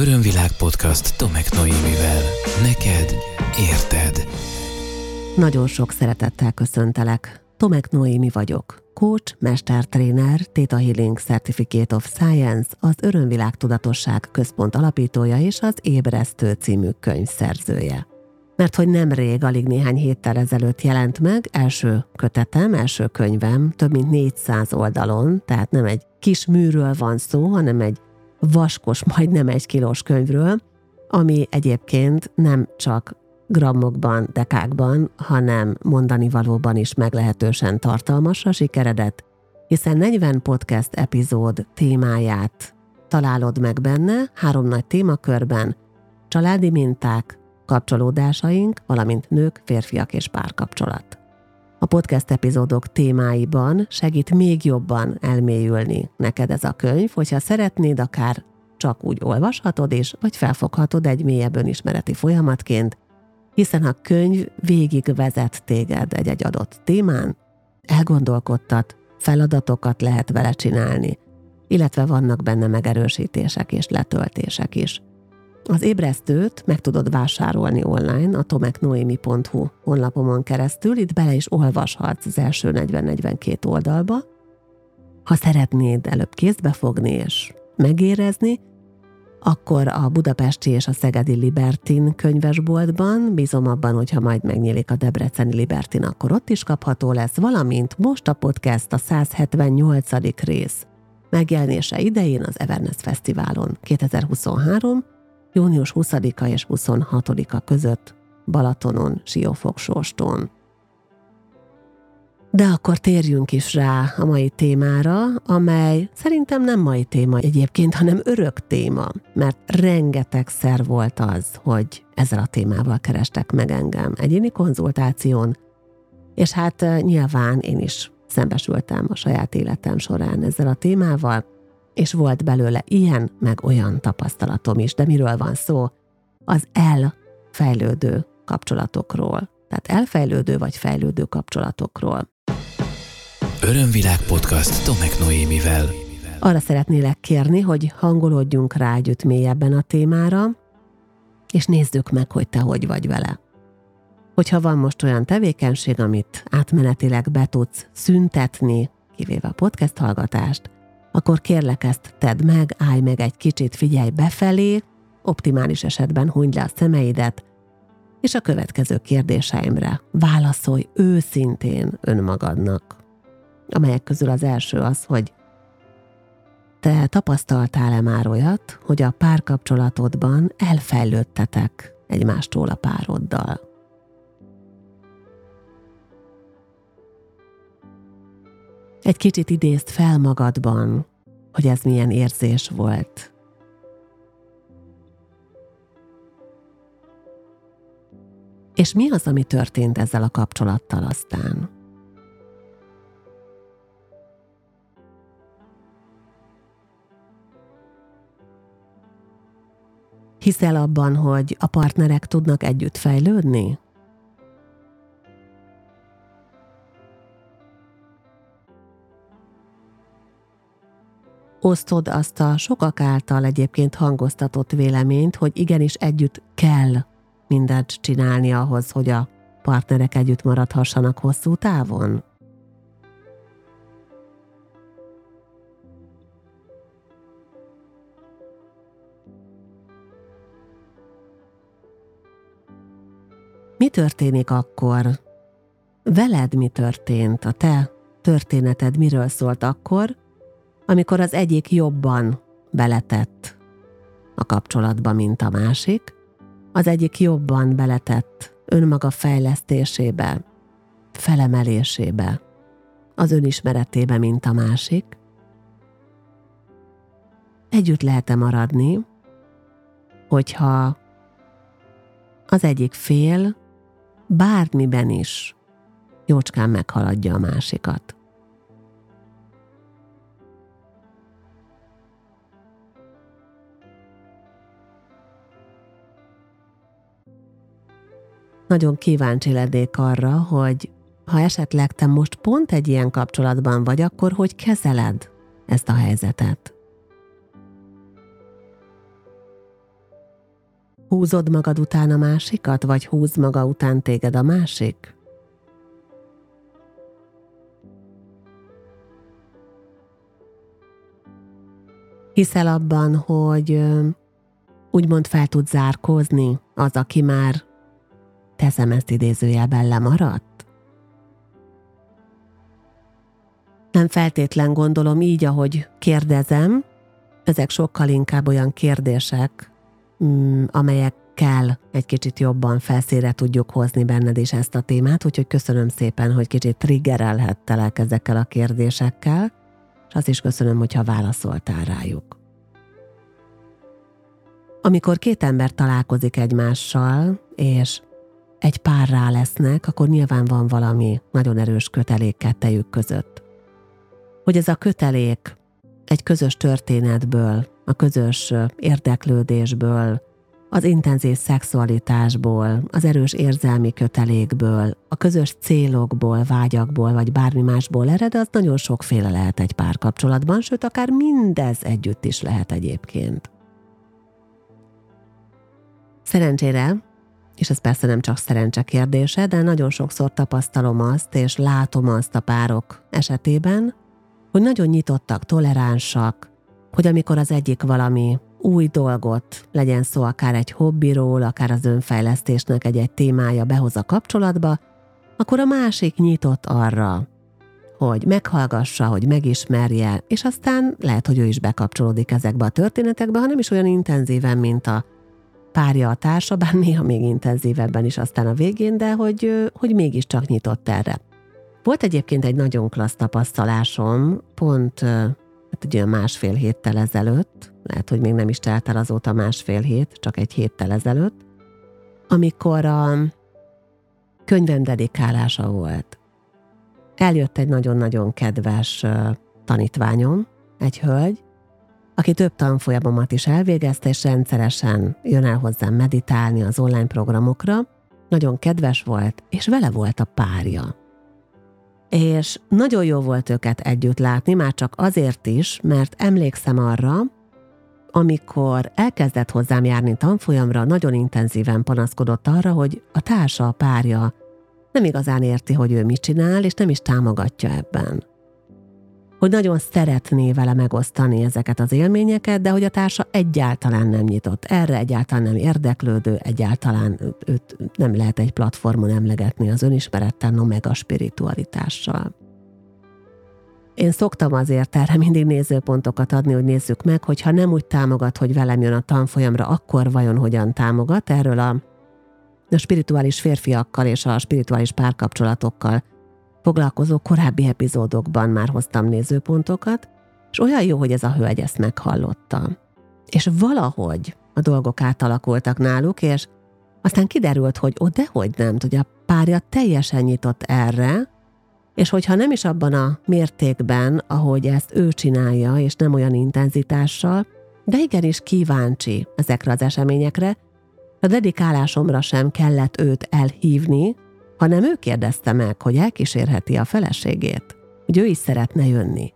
Örömvilág podcast Tomek Noémivel. Neked érted. Nagyon sok szeretettel köszöntelek. Tomek Noémi vagyok. Coach, mestertréner, Theta Healing Certificate of Science, az Örömvilág Tudatosság Központ alapítója és az Ébresztő című könyv szerzője. Mert hogy nemrég, alig néhány héttel ezelőtt jelent meg első kötetem, első könyvem, több mint 400 oldalon, tehát nem egy kis műről van szó, hanem egy vaskos, majdnem egy kilós könyvről, ami egyébként nem csak grammokban, dekákban, hanem mondani valóban is meglehetősen tartalmas a sikeredet, hiszen 40 podcast epizód témáját találod meg benne, három nagy témakörben, családi minták, kapcsolódásaink, valamint nők, férfiak és párkapcsolat. A podcast epizódok témáiban segít még jobban elmélyülni neked ez a könyv, hogyha szeretnéd, akár csak úgy olvashatod is, vagy felfoghatod egy mélyebb önismereti folyamatként, hiszen a könyv végig vezet téged egy-egy adott témán, elgondolkodtat, feladatokat lehet vele csinálni, illetve vannak benne megerősítések és letöltések is. Az ébresztőt meg tudod vásárolni online a tomeknoemi.hu honlapomon keresztül, itt bele is olvashatsz az első 40-42 oldalba. Ha szeretnéd előbb kézbe fogni és megérezni, akkor a Budapesti és a Szegedi Libertin könyvesboltban, bízom abban, hogyha majd megnyílik a Debreceni Libertin, akkor ott is kapható lesz, valamint most a podcast a 178. rész megjelenése idején az Everness Fesztiválon 2023 június 20-a és 26-a között Balatonon, Siófoksóstón. De akkor térjünk is rá a mai témára, amely szerintem nem mai téma egyébként, hanem örök téma, mert rengetegszer volt az, hogy ezzel a témával kerestek meg engem egyéni konzultáción, és hát eh, nyilván én is szembesültem a saját életem során ezzel a témával, és volt belőle ilyen meg olyan tapasztalatom is, de miről van szó? Az elfejlődő kapcsolatokról. Tehát elfejlődő vagy fejlődő kapcsolatokról. Örömvilág podcast Tomek Noémivel. Arra szeretnélek kérni, hogy hangolódjunk rá együtt mélyebben a témára, és nézzük meg, hogy te hogy vagy vele. Hogyha van most olyan tevékenység, amit átmenetileg be tudsz szüntetni, kivéve a podcast hallgatást, akkor kérlek ezt tedd meg, állj meg egy kicsit, figyelj befelé, optimális esetben hunyd le a szemeidet, és a következő kérdéseimre válaszolj őszintén önmagadnak, amelyek közül az első az, hogy te tapasztaltál-e már olyat, hogy a párkapcsolatodban elfejlődtetek egymástól a pároddal? Egy kicsit idézt fel magadban, hogy ez milyen érzés volt. És mi az, ami történt ezzel a kapcsolattal aztán? Hiszel abban, hogy a partnerek tudnak együtt fejlődni? Osztod azt a sokak által egyébként hangoztatott véleményt, hogy igenis együtt kell mindent csinálni ahhoz, hogy a partnerek együtt maradhassanak hosszú távon? Mi történik akkor? Veled mi történt? A te történeted miről szólt akkor, amikor az egyik jobban beletett a kapcsolatba, mint a másik, az egyik jobban beletett önmaga fejlesztésébe, felemelésébe, az önismeretébe, mint a másik. Együtt lehet-e maradni, hogyha az egyik fél bármiben is jócskán meghaladja a másikat. Nagyon kíváncsi lennék arra, hogy ha esetleg te most pont egy ilyen kapcsolatban vagy, akkor hogy kezeled ezt a helyzetet? Húzod magad után a másikat, vagy húz maga után téged a másik? Hiszel abban, hogy úgymond fel tud zárkózni az, aki már teszem ezt idézőjelben lemaradt? Nem feltétlen gondolom így, ahogy kérdezem, ezek sokkal inkább olyan kérdések, mm, amelyekkel egy kicsit jobban felszére tudjuk hozni benned is ezt a témát, úgyhogy köszönöm szépen, hogy kicsit triggerelhettelek ezekkel a kérdésekkel, és azt is köszönöm, hogyha válaszoltál rájuk. Amikor két ember találkozik egymással, és egy párrá lesznek, akkor nyilván van valami nagyon erős kötelék kettejük között. Hogy ez a kötelék egy közös történetből, a közös érdeklődésből, az intenzív szexualitásból, az erős érzelmi kötelékből, a közös célokból, vágyakból, vagy bármi másból ered, az nagyon sokféle lehet egy párkapcsolatban, sőt, akár mindez együtt is lehet egyébként. Szerencsére, és ez persze nem csak szerencse kérdése, de nagyon sokszor tapasztalom azt, és látom azt a párok esetében, hogy nagyon nyitottak, toleránsak, hogy amikor az egyik valami új dolgot, legyen szó akár egy hobbiról, akár az önfejlesztésnek egy-egy témája behoz a kapcsolatba, akkor a másik nyitott arra, hogy meghallgassa, hogy megismerje, és aztán lehet, hogy ő is bekapcsolódik ezekbe a történetekbe, hanem is olyan intenzíven, mint a párja a társa, bár néha még intenzívebben is aztán a végén, de hogy, hogy mégiscsak nyitott erre. Volt egyébként egy nagyon klassz tapasztalásom, pont hát egy olyan másfél héttel ezelőtt, lehet, hogy még nem is telt el azóta másfél hét, csak egy héttel ezelőtt, amikor a könyvem dedikálása volt. Eljött egy nagyon-nagyon kedves tanítványom, egy hölgy, aki több tanfolyamomat is elvégezte, és rendszeresen jön el hozzám meditálni az online programokra, nagyon kedves volt, és vele volt a párja. És nagyon jó volt őket együtt látni, már csak azért is, mert emlékszem arra, amikor elkezdett hozzám járni tanfolyamra, nagyon intenzíven panaszkodott arra, hogy a társa, a párja nem igazán érti, hogy ő mit csinál, és nem is támogatja ebben hogy nagyon szeretné vele megosztani ezeket az élményeket, de hogy a társa egyáltalán nem nyitott erre, egyáltalán nem érdeklődő, egyáltalán őt nem lehet egy platformon emlegetni az önismerettel, no meg a spiritualitással. Én szoktam azért erre mindig nézőpontokat adni, hogy nézzük meg, hogy ha nem úgy támogat, hogy velem jön a tanfolyamra, akkor vajon hogyan támogat. Erről a, a spirituális férfiakkal és a spirituális párkapcsolatokkal foglalkozó korábbi epizódokban már hoztam nézőpontokat, és olyan jó, hogy ez a hölgy ezt meghallotta. És valahogy a dolgok átalakultak náluk, és aztán kiderült, hogy ó, dehogy nem, hogy a párja teljesen nyitott erre, és hogyha nem is abban a mértékben, ahogy ezt ő csinálja, és nem olyan intenzitással, de igenis kíváncsi ezekre az eseményekre, a dedikálásomra sem kellett őt elhívni, hanem ő kérdezte meg, hogy elkísérheti a feleségét, hogy ő is szeretne jönni.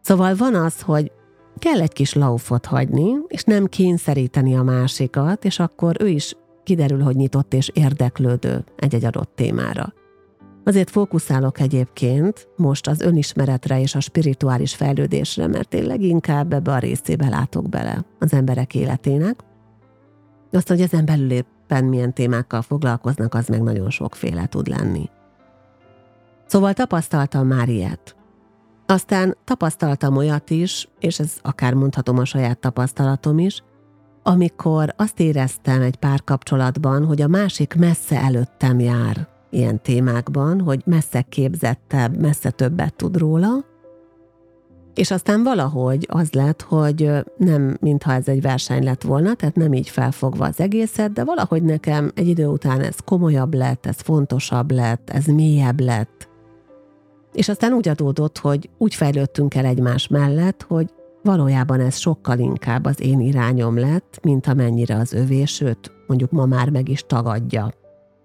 Szóval van az, hogy kell egy kis laufot hagyni, és nem kényszeríteni a másikat, és akkor ő is kiderül, hogy nyitott és érdeklődő egy-egy adott témára. Azért fókuszálok egyébként most az önismeretre és a spirituális fejlődésre, mert én leginkább ebbe a részébe látok bele az emberek életének. Azt, hogy ezen belül éppen milyen témákkal foglalkoznak, az meg nagyon sokféle tud lenni. Szóval tapasztaltam már ilyet. Aztán tapasztaltam olyat is, és ez akár mondhatom a saját tapasztalatom is, amikor azt éreztem egy párkapcsolatban, hogy a másik messze előttem jár ilyen témákban, hogy messze képzettebb, messze többet tud róla, és aztán valahogy az lett, hogy nem mintha ez egy verseny lett volna, tehát nem így felfogva az egészet, de valahogy nekem egy idő után ez komolyabb lett, ez fontosabb lett, ez mélyebb lett. És aztán úgy adódott, hogy úgy fejlődtünk el egymás mellett, hogy valójában ez sokkal inkább az én irányom lett, mint amennyire az övé, sőt, mondjuk ma már meg is tagadja.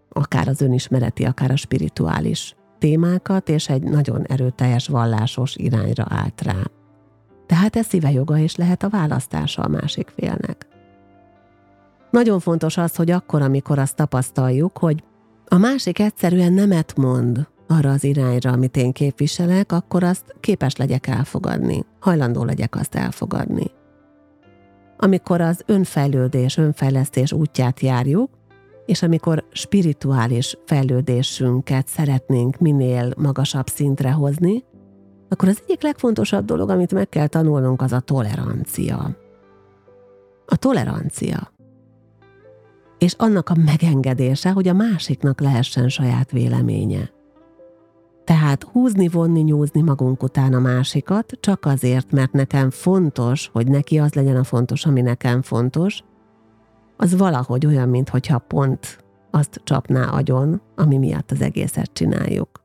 Akár az önismereti, akár a spirituális témákat, és egy nagyon erőteljes vallásos irányra állt rá. Tehát ez szíve joga is lehet a választása a másik félnek. Nagyon fontos az, hogy akkor, amikor azt tapasztaljuk, hogy a másik egyszerűen nemet mond arra az irányra, amit én képviselek, akkor azt képes legyek elfogadni, hajlandó legyek azt elfogadni. Amikor az önfejlődés, önfejlesztés útját járjuk, és amikor spirituális fejlődésünket szeretnénk minél magasabb szintre hozni, akkor az egyik legfontosabb dolog, amit meg kell tanulnunk, az a tolerancia. A tolerancia. És annak a megengedése, hogy a másiknak lehessen saját véleménye. Tehát húzni, vonni, nyúzni magunk után a másikat, csak azért, mert nekem fontos, hogy neki az legyen a fontos, ami nekem fontos, az valahogy olyan, mintha pont azt csapná agyon, ami miatt az egészet csináljuk.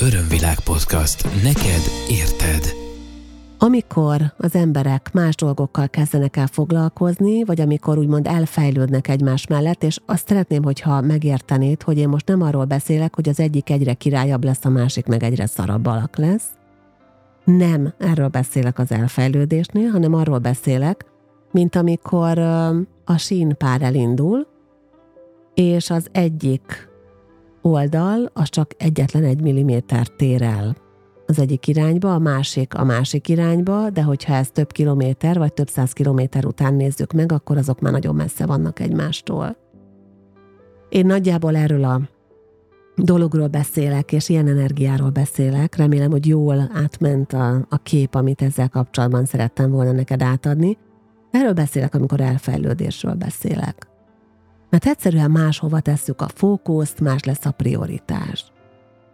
Örömvilág podcast. Neked érted. Amikor az emberek más dolgokkal kezdenek el foglalkozni, vagy amikor úgymond elfejlődnek egymás mellett, és azt szeretném, hogyha megértenéd, hogy én most nem arról beszélek, hogy az egyik egyre királyabb lesz, a másik meg egyre szarabb alak lesz. Nem erről beszélek az elfejlődésnél, hanem arról beszélek, mint amikor a sínpár elindul, és az egyik oldal az csak egyetlen egy milliméter tér el az egyik irányba, a másik a másik irányba, de hogyha ez több kilométer vagy több száz kilométer után nézzük meg, akkor azok már nagyon messze vannak egymástól. Én nagyjából erről a dologról beszélek, és ilyen energiáról beszélek. Remélem, hogy jól átment a, a kép, amit ezzel kapcsolatban szerettem volna neked átadni. Erről beszélek, amikor elfejlődésről beszélek. Mert egyszerűen máshova tesszük a fókuszt, más lesz a prioritás.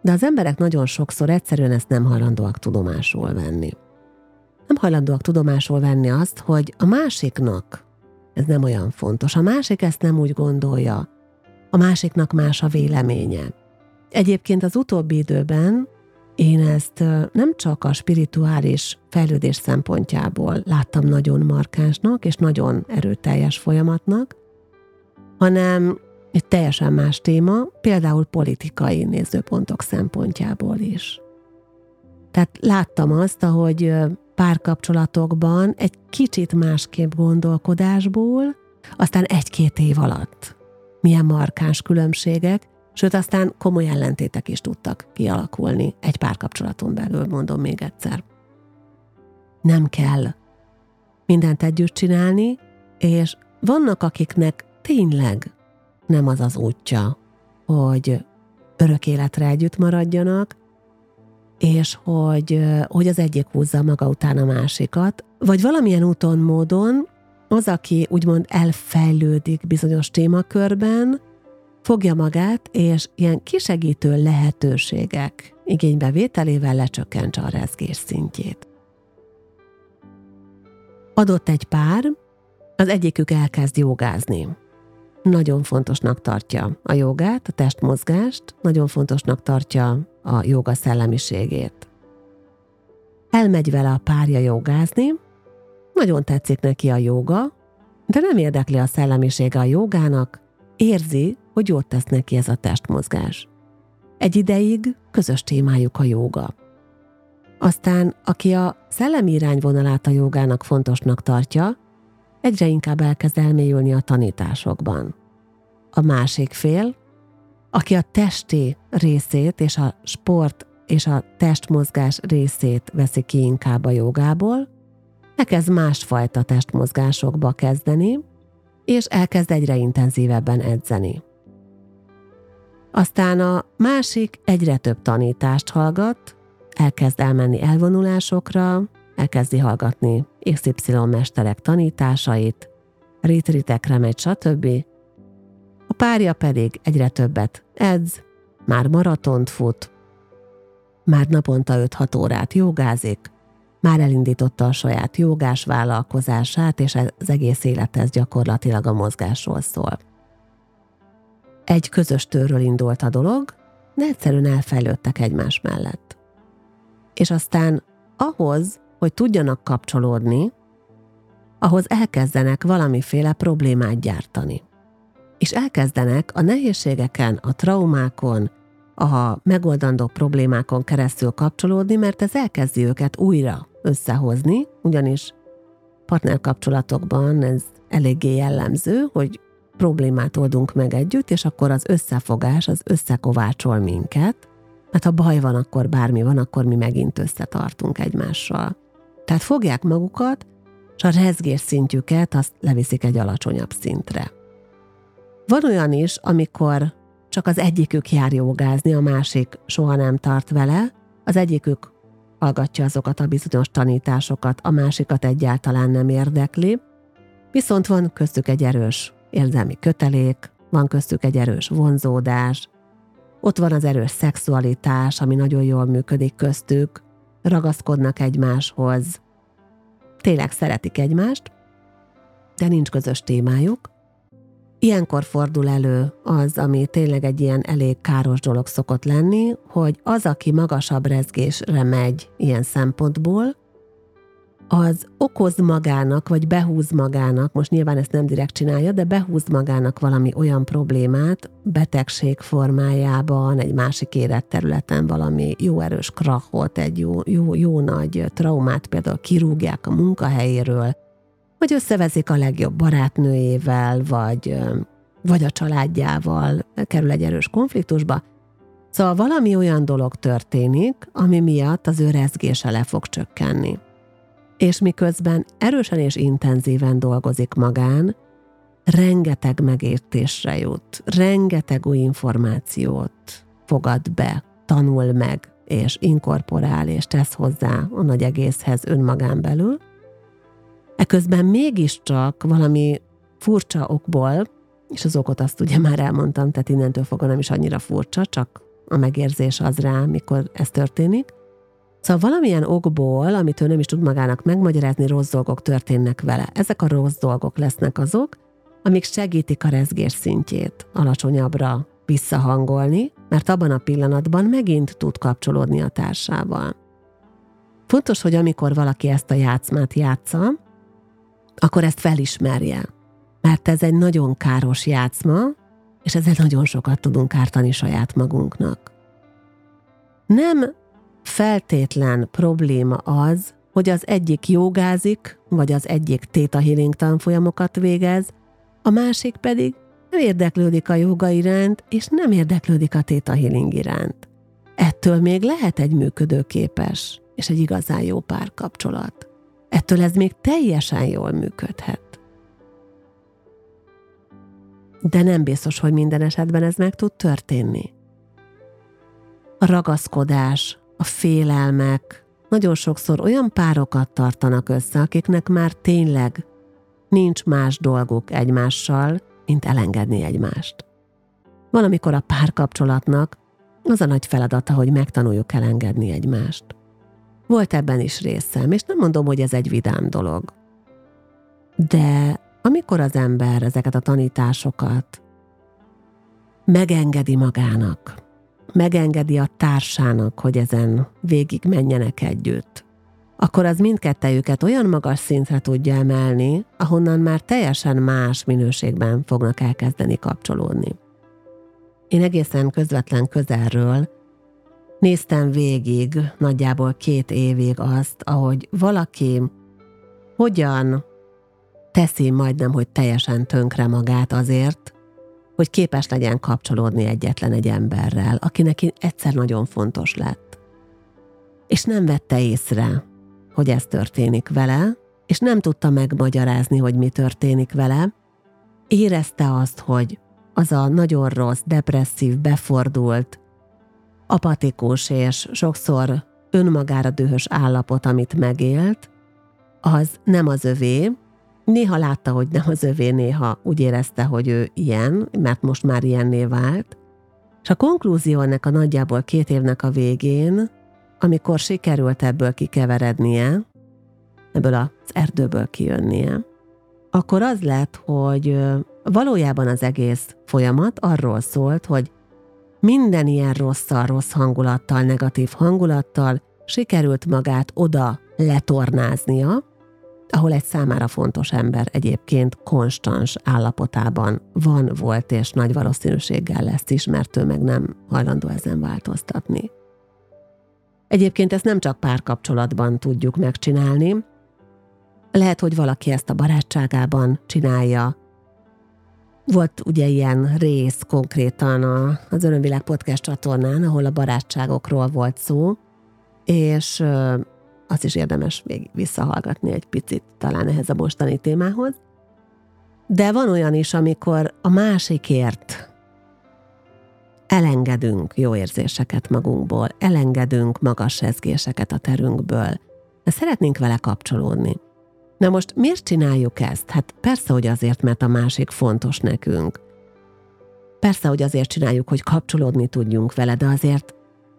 De az emberek nagyon sokszor egyszerűen ezt nem hajlandóak tudomásul venni. Nem hajlandóak tudomásul venni azt, hogy a másiknak ez nem olyan fontos. A másik ezt nem úgy gondolja. A másiknak más a véleménye. Egyébként az utóbbi időben én ezt nem csak a spirituális fejlődés szempontjából láttam nagyon markánsnak és nagyon erőteljes folyamatnak, hanem egy teljesen más téma, például politikai nézőpontok szempontjából is. Tehát láttam azt, ahogy párkapcsolatokban egy kicsit másképp gondolkodásból, aztán egy-két év alatt milyen markáns különbségek, sőt aztán komoly ellentétek is tudtak kialakulni egy párkapcsolaton belül, mondom még egyszer. Nem kell mindent együtt csinálni, és vannak, akiknek tényleg nem az az útja, hogy örök életre együtt maradjanak, és hogy, hogy az egyik húzza maga után a másikat, vagy valamilyen úton, módon az, aki úgymond elfejlődik bizonyos témakörben, fogja magát, és ilyen kisegítő lehetőségek igénybevételével lecsökkentse a rezgés szintjét. Adott egy pár, az egyikük elkezd jogázni nagyon fontosnak tartja a jogát, a testmozgást, nagyon fontosnak tartja a joga szellemiségét. Elmegy vele a párja jogázni, nagyon tetszik neki a joga, de nem érdekli a szellemisége a jogának, érzi, hogy jót tesz neki ez a testmozgás. Egy ideig közös témájuk a joga. Aztán, aki a szellemi irányvonalát a jogának fontosnak tartja, egyre inkább elkezd elmélyülni a tanításokban. A másik fél, aki a testi részét és a sport és a testmozgás részét veszi ki inkább a jogából, elkezd másfajta testmozgásokba kezdeni, és elkezd egyre intenzívebben edzeni. Aztán a másik egyre több tanítást hallgat, elkezd elmenni elvonulásokra, elkezdi hallgatni XY mesterek tanításait, ritritekre megy, stb. A párja pedig egyre többet edz, már maratont fut, már naponta 5-6 órát jogázik, már elindította a saját jogás vállalkozását, és az egész élet ez gyakorlatilag a mozgásról szól. Egy közös törről indult a dolog, de egyszerűen elfejlődtek egymás mellett. És aztán ahhoz, hogy tudjanak kapcsolódni, ahhoz elkezdenek valamiféle problémát gyártani. És elkezdenek a nehézségeken, a traumákon, a megoldandó problémákon keresztül kapcsolódni, mert ez elkezdi őket újra összehozni, ugyanis partnerkapcsolatokban ez eléggé jellemző, hogy problémát oldunk meg együtt, és akkor az összefogás, az összekovácsol minket, mert ha baj van, akkor bármi van, akkor mi megint összetartunk egymással. Tehát fogják magukat, és a rezgés szintjüket azt leviszik egy alacsonyabb szintre. Van olyan is, amikor csak az egyikük jár jogázni, a másik soha nem tart vele, az egyikük hallgatja azokat a bizonyos tanításokat, a másikat egyáltalán nem érdekli, viszont van köztük egy erős érzelmi kötelék, van köztük egy erős vonzódás, ott van az erős szexualitás, ami nagyon jól működik köztük, ragaszkodnak egymáshoz, tényleg szeretik egymást, de nincs közös témájuk, Ilyenkor fordul elő az, ami tényleg egy ilyen elég káros dolog szokott lenni, hogy az, aki magasabb rezgésre megy ilyen szempontból, az okoz magának, vagy behúz magának, most nyilván ezt nem direkt csinálja, de behúz magának valami olyan problémát, betegség formájában, egy másik életterületen valami jó erős krachot, egy jó, jó, jó nagy traumát például kirúgják a munkahelyéről, vagy összevezik a legjobb barátnőjével, vagy, vagy a családjával kerül egy erős konfliktusba. Szóval valami olyan dolog történik, ami miatt az ő rezgése le fog csökkenni. És miközben erősen és intenzíven dolgozik magán, rengeteg megértésre jut, rengeteg új információt fogad be, tanul meg, és inkorporál, és tesz hozzá a nagy egészhez önmagán belül, Eközben mégiscsak valami furcsa okból, és az okot azt ugye már elmondtam, tehát innentől fogva nem is annyira furcsa, csak a megérzés az rá, mikor ez történik. Szóval valamilyen okból, amit ő nem is tud magának megmagyarázni, rossz dolgok történnek vele. Ezek a rossz dolgok lesznek azok, amik segítik a rezgés szintjét alacsonyabbra visszahangolni, mert abban a pillanatban megint tud kapcsolódni a társával. Fontos, hogy amikor valaki ezt a játszmát játsza, akkor ezt felismerje. Mert ez egy nagyon káros játszma, és ezzel nagyon sokat tudunk ártani saját magunknak. Nem feltétlen probléma az, hogy az egyik jogázik, vagy az egyik Theta Healing tanfolyamokat végez, a másik pedig nem érdeklődik a joga iránt, és nem érdeklődik a Theta Healing iránt. Ettől még lehet egy működőképes és egy igazán jó párkapcsolat. Ettől ez még teljesen jól működhet. De nem biztos, hogy minden esetben ez meg tud történni. A ragaszkodás, a félelmek nagyon sokszor olyan párokat tartanak össze, akiknek már tényleg nincs más dolguk egymással, mint elengedni egymást. Valamikor a párkapcsolatnak az a nagy feladata, hogy megtanuljuk elengedni egymást. Volt ebben is részem, és nem mondom, hogy ez egy vidám dolog. De amikor az ember ezeket a tanításokat megengedi magának, megengedi a társának, hogy ezen végig menjenek együtt, akkor az mindkettejüket olyan magas szintre tudja emelni, ahonnan már teljesen más minőségben fognak elkezdeni kapcsolódni. Én egészen közvetlen közelről Néztem végig, nagyjából két évig azt, ahogy valaki hogyan teszi majdnem, hogy teljesen tönkre magát azért, hogy képes legyen kapcsolódni egyetlen egy emberrel, aki neki egyszer nagyon fontos lett. És nem vette észre, hogy ez történik vele, és nem tudta megmagyarázni, hogy mi történik vele. Érezte azt, hogy az a nagyon rossz, depresszív, befordult, apatikus és sokszor önmagára dühös állapot, amit megélt, az nem az övé. Néha látta, hogy nem az övé, néha úgy érezte, hogy ő ilyen, mert most már ilyenné vált. És a konklúzió ennek a nagyjából két évnek a végén, amikor sikerült ebből kikeverednie, ebből az erdőből kijönnie, akkor az lett, hogy valójában az egész folyamat arról szólt, hogy minden ilyen rosszal, rossz hangulattal, negatív hangulattal sikerült magát oda letornáznia, ahol egy számára fontos ember egyébként konstans állapotában van, volt és nagy valószínűséggel lesz is, mert ő meg nem hajlandó ezen változtatni. Egyébként ezt nem csak párkapcsolatban tudjuk megcsinálni, Lehet, hogy valaki ezt a barátságában csinálja. Volt ugye ilyen rész konkrétan a, az Örömvilág podcast csatornán, ahol a barátságokról volt szó, és azt is érdemes még visszahallgatni egy picit talán ehhez a mostani témához. De van olyan is, amikor a másikért elengedünk jó érzéseket magunkból, elengedünk magas rezgéseket a terünkből, de szeretnénk vele kapcsolódni. Na most miért csináljuk ezt? Hát persze, hogy azért, mert a másik fontos nekünk. Persze, hogy azért csináljuk, hogy kapcsolódni tudjunk vele, de azért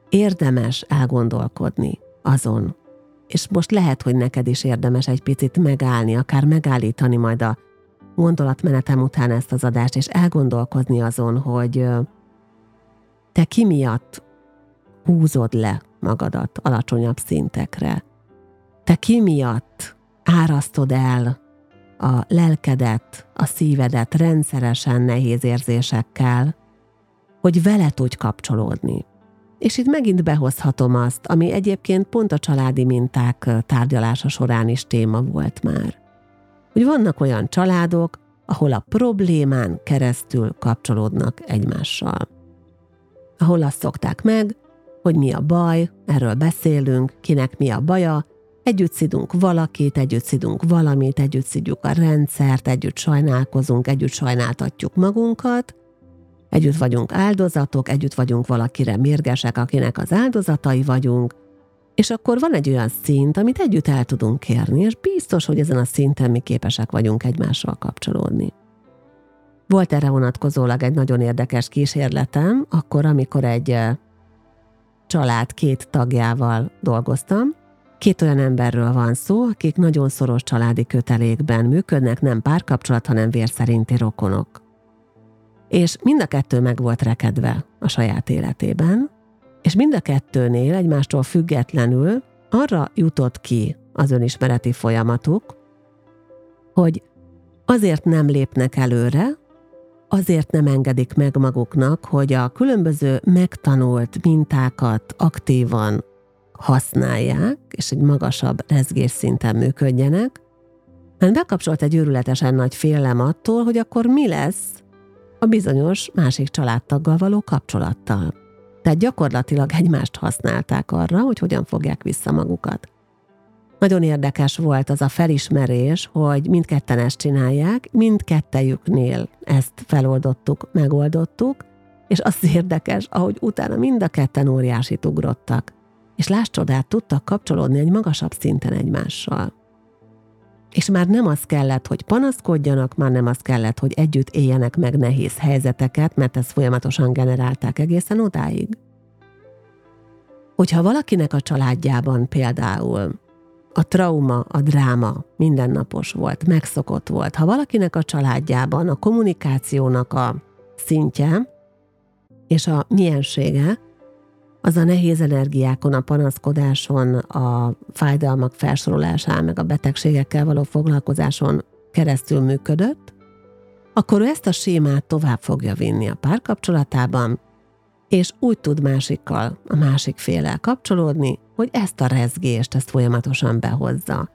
érdemes elgondolkodni azon. És most lehet, hogy neked is érdemes egy picit megállni, akár megállítani majd a gondolatmenetem után ezt az adást, és elgondolkozni azon, hogy te ki miatt húzod le magadat alacsonyabb szintekre. Te ki miatt árasztod el a lelkedet, a szívedet rendszeresen nehéz érzésekkel, hogy vele tudj kapcsolódni. És itt megint behozhatom azt, ami egyébként pont a családi minták tárgyalása során is téma volt már. Hogy vannak olyan családok, ahol a problémán keresztül kapcsolódnak egymással. Ahol azt szokták meg, hogy mi a baj, erről beszélünk, kinek mi a baja, együtt szidunk valakit, együtt szidunk valamit, együtt szidjuk a rendszert, együtt sajnálkozunk, együtt sajnáltatjuk magunkat, együtt vagyunk áldozatok, együtt vagyunk valakire mérgesek, akinek az áldozatai vagyunk, és akkor van egy olyan szint, amit együtt el tudunk kérni, és biztos, hogy ezen a szinten mi képesek vagyunk egymással kapcsolódni. Volt erre vonatkozólag egy nagyon érdekes kísérletem, akkor, amikor egy eh, család két tagjával dolgoztam. Két olyan emberről van szó, akik nagyon szoros családi kötelékben működnek, nem párkapcsolat, hanem vérszerinti rokonok. És mind a kettő meg volt rekedve a saját életében, és mind a kettőnél egymástól függetlenül arra jutott ki az önismereti folyamatuk, hogy azért nem lépnek előre, azért nem engedik meg maguknak, hogy a különböző megtanult mintákat aktívan használják, és egy magasabb rezgésszinten működjenek, mert bekapcsolt egy őrületesen nagy félelem attól, hogy akkor mi lesz a bizonyos másik családtaggal való kapcsolattal. Tehát gyakorlatilag egymást használták arra, hogy hogyan fogják vissza magukat. Nagyon érdekes volt az a felismerés, hogy mindketten ezt csinálják, mindkettejüknél ezt feloldottuk, megoldottuk, és az érdekes, ahogy utána mind a ketten óriásit ugrottak, és láss csodát, tudtak kapcsolódni egy magasabb szinten egymással. És már nem az kellett, hogy panaszkodjanak, már nem az kellett, hogy együtt éljenek meg nehéz helyzeteket, mert ezt folyamatosan generálták egészen odáig. Hogyha valakinek a családjában például a trauma, a dráma mindennapos volt, megszokott volt. Ha valakinek a családjában a kommunikációnak a szintje és a miensége, az a nehéz energiákon, a panaszkodáson, a fájdalmak felsorolásán, meg a betegségekkel való foglalkozáson keresztül működött, akkor ő ezt a sémát tovább fogja vinni a párkapcsolatában, és úgy tud másikkal, a másik félel kapcsolódni, hogy ezt a rezgést, ezt folyamatosan behozza.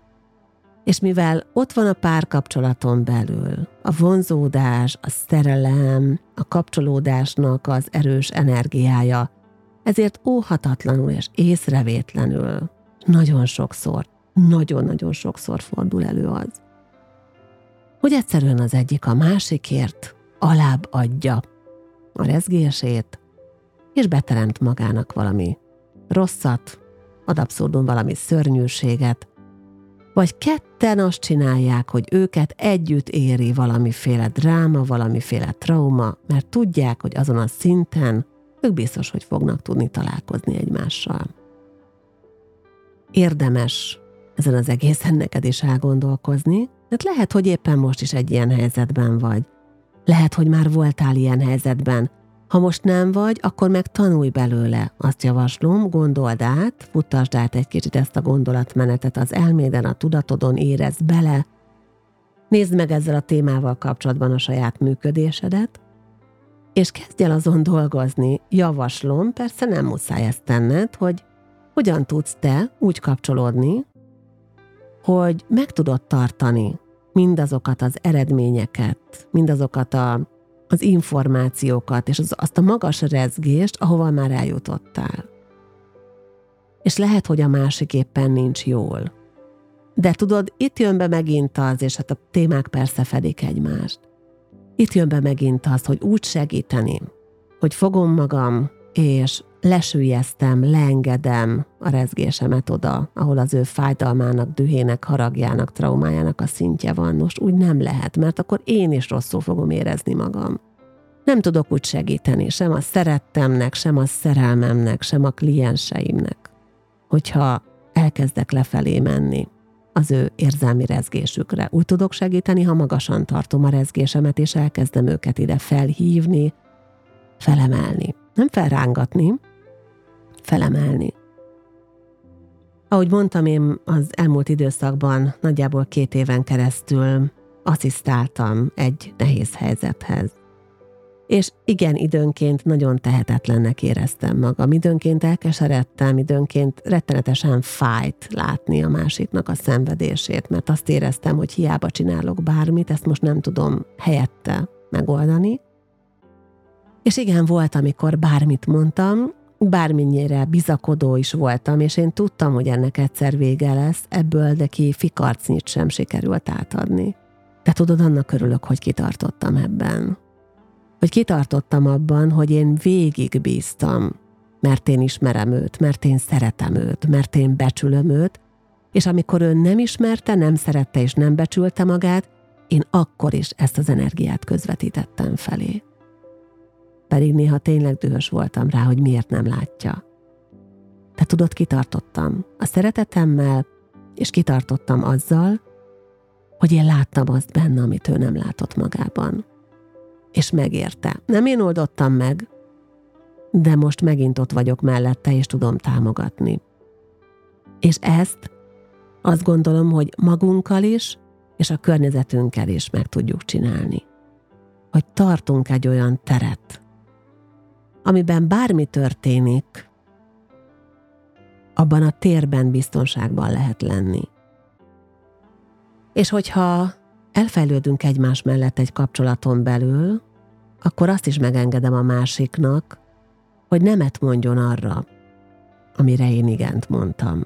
És mivel ott van a párkapcsolaton belül a vonzódás, a szerelem, a kapcsolódásnak az erős energiája, ezért óhatatlanul és észrevétlenül nagyon sokszor, nagyon-nagyon sokszor fordul elő az, hogy egyszerűen az egyik a másikért alább adja a rezgését, és beteremt magának valami rosszat, ad abszurdum valami szörnyűséget, vagy ketten azt csinálják, hogy őket együtt éri valamiféle dráma, valamiféle trauma, mert tudják, hogy azon a szinten ők biztos, hogy fognak tudni találkozni egymással. Érdemes ezen az egészen neked is elgondolkozni, mert lehet, hogy éppen most is egy ilyen helyzetben vagy. Lehet, hogy már voltál ilyen helyzetben, ha most nem vagy, akkor meg tanulj belőle. Azt javaslom, gondold át, futtasd át egy kicsit ezt a gondolatmenetet az elméden, a tudatodon, érezd bele. Nézd meg ezzel a témával kapcsolatban a saját működésedet, és kezdj el azon dolgozni. Javaslom, persze nem muszáj ezt tenned, hogy hogyan tudsz te úgy kapcsolódni hogy meg tudod tartani mindazokat az eredményeket, mindazokat a, az információkat, és az, azt a magas rezgést, ahova már eljutottál. És lehet, hogy a másik éppen nincs jól. De tudod, itt jön be megint az, és hát a témák persze fedik egymást. Itt jön be megint az, hogy úgy segíteni, hogy fogom magam, és lesülyeztem, leengedem a rezgésemet oda, ahol az ő fájdalmának, dühének, haragjának, traumájának a szintje van. Most úgy nem lehet, mert akkor én is rosszul fogom érezni magam. Nem tudok úgy segíteni, sem a szerettemnek, sem a szerelmemnek, sem a klienseimnek, hogyha elkezdek lefelé menni az ő érzelmi rezgésükre. Úgy tudok segíteni, ha magasan tartom a rezgésemet, és elkezdem őket ide felhívni, felemelni. Nem felrángatni, felemelni. Ahogy mondtam, én az elmúlt időszakban nagyjából két éven keresztül asszisztáltam egy nehéz helyzethez. És igen, időnként nagyon tehetetlennek éreztem magam, időnként elkeseredtem, időnként rettenetesen fájt látni a másiknak a szenvedését, mert azt éreztem, hogy hiába csinálok bármit, ezt most nem tudom helyette megoldani. És igen, volt, amikor bármit mondtam, bármennyire bizakodó is voltam, és én tudtam, hogy ennek egyszer vége lesz, ebből neki fikarcnyit sem sikerült átadni. De tudod, annak örülök, hogy kitartottam ebben. Hogy kitartottam abban, hogy én végig bíztam, mert én ismerem őt, mert én szeretem őt, mert én becsülöm őt, és amikor ő nem ismerte, nem szerette és nem becsülte magát, én akkor is ezt az energiát közvetítettem felé pedig néha tényleg dühös voltam rá, hogy miért nem látja. De tudod, kitartottam a szeretetemmel, és kitartottam azzal, hogy én láttam azt benne, amit ő nem látott magában. És megérte. Nem én oldottam meg, de most megint ott vagyok mellette, és tudom támogatni. És ezt azt gondolom, hogy magunkkal is, és a környezetünkkel is meg tudjuk csinálni. Hogy tartunk egy olyan teret, amiben bármi történik, abban a térben biztonságban lehet lenni. És hogyha elfejlődünk egymás mellett egy kapcsolaton belül, akkor azt is megengedem a másiknak, hogy nemet mondjon arra, amire én igent mondtam.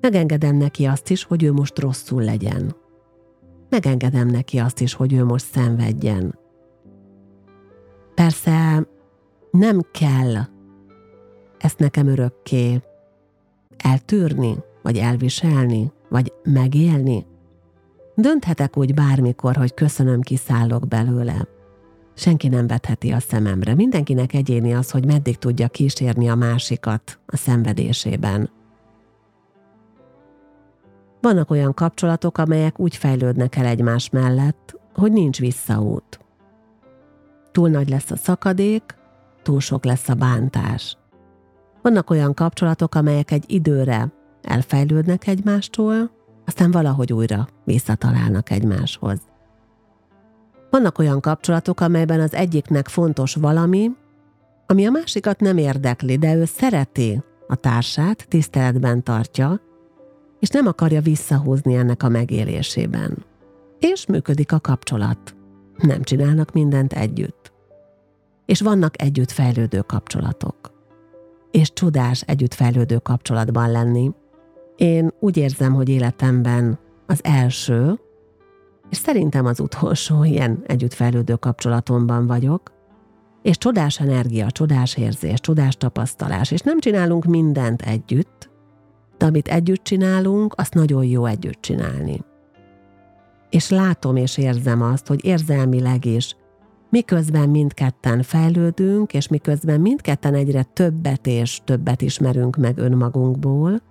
Megengedem neki azt is, hogy ő most rosszul legyen. Megengedem neki azt is, hogy ő most szenvedjen. Persze nem kell ezt nekem örökké eltűrni, vagy elviselni, vagy megélni. Dönthetek úgy bármikor, hogy köszönöm, kiszállok belőle. Senki nem vetheti a szememre. Mindenkinek egyéni az, hogy meddig tudja kísérni a másikat a szenvedésében. Vannak olyan kapcsolatok, amelyek úgy fejlődnek el egymás mellett, hogy nincs visszaút. Túl nagy lesz a szakadék, túl sok lesz a bántás. Vannak olyan kapcsolatok, amelyek egy időre elfejlődnek egymástól, aztán valahogy újra visszatalálnak egymáshoz. Vannak olyan kapcsolatok, amelyben az egyiknek fontos valami, ami a másikat nem érdekli, de ő szereti a társát, tiszteletben tartja, és nem akarja visszahúzni ennek a megélésében. És működik a kapcsolat. Nem csinálnak mindent együtt és vannak együtt fejlődő kapcsolatok. És csodás együtt fejlődő kapcsolatban lenni. Én úgy érzem, hogy életemben az első, és szerintem az utolsó ilyen együttfejlődő kapcsolatomban vagyok, és csodás energia, csodás érzés, csodás tapasztalás, és nem csinálunk mindent együtt, de amit együtt csinálunk, azt nagyon jó együtt csinálni. És látom és érzem azt, hogy érzelmileg is miközben mindketten fejlődünk, és miközben mindketten egyre többet és többet ismerünk meg önmagunkból,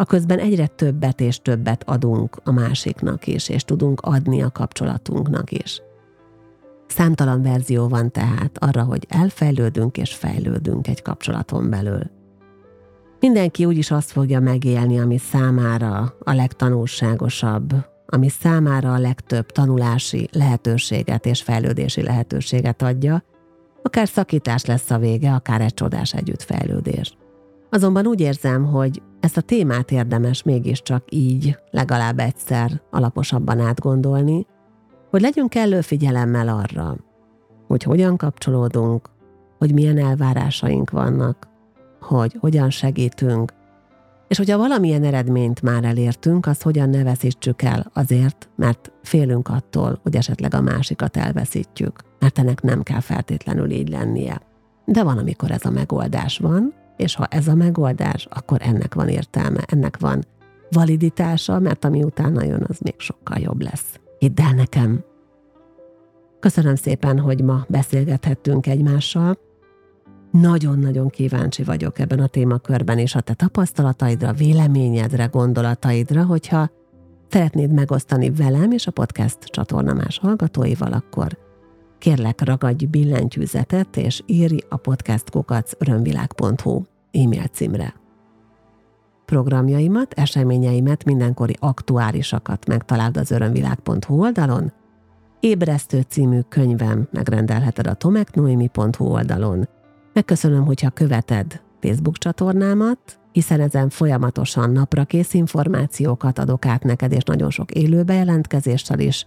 a közben egyre többet és többet adunk a másiknak is, és tudunk adni a kapcsolatunknak is. Számtalan verzió van tehát arra, hogy elfejlődünk és fejlődünk egy kapcsolaton belül. Mindenki úgyis azt fogja megélni, ami számára a legtanulságosabb, ami számára a legtöbb tanulási lehetőséget és fejlődési lehetőséget adja, akár szakítás lesz a vége, akár egy csodás együttfejlődés. Azonban úgy érzem, hogy ezt a témát érdemes mégiscsak így legalább egyszer alaposabban átgondolni, hogy legyünk kellő figyelemmel arra, hogy hogyan kapcsolódunk, hogy milyen elvárásaink vannak, hogy hogyan segítünk, és hogyha valamilyen eredményt már elértünk, azt hogyan ne veszítsük el azért, mert félünk attól, hogy esetleg a másikat elveszítjük, mert ennek nem kell feltétlenül így lennie. De van, amikor ez a megoldás van, és ha ez a megoldás, akkor ennek van értelme, ennek van validitása, mert ami utána jön, az még sokkal jobb lesz. Hidd el nekem! Köszönöm szépen, hogy ma beszélgethettünk egymással. Nagyon-nagyon kíváncsi vagyok ebben a témakörben és a te tapasztalataidra, véleményedre, gondolataidra, hogyha szeretnéd megosztani velem és a podcast csatorna más hallgatóival, akkor kérlek ragadj billentyűzetet és írj a podcastkukac örömvilág.hu e-mail címre. Programjaimat, eseményeimet, mindenkori aktuálisakat megtaláld az örömvilág.hu oldalon, Ébresztő című könyvem megrendelheted a tomeknoimi.hu oldalon. Megköszönöm, hogyha követed Facebook csatornámat, hiszen ezen folyamatosan napra kész információkat adok át neked, és nagyon sok élő bejelentkezéssel is.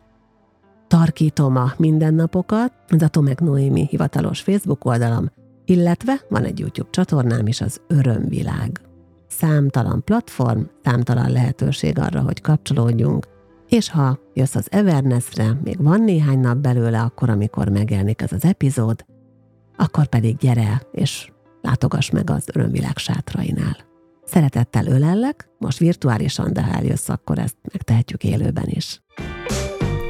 Tarkítom a mindennapokat, Tomek Noémi hivatalos Facebook oldalam, illetve van egy YouTube csatornám is, az Örömvilág. Számtalan platform, számtalan lehetőség arra, hogy kapcsolódjunk, és ha jössz az Evernessre, még van néhány nap belőle, akkor, amikor megjelenik ez az epizód, akkor pedig gyere és látogass meg az Örömvilág sátrainál. Szeretettel ölellek, most virtuálisan, de ha eljössz, akkor ezt megtehetjük élőben is.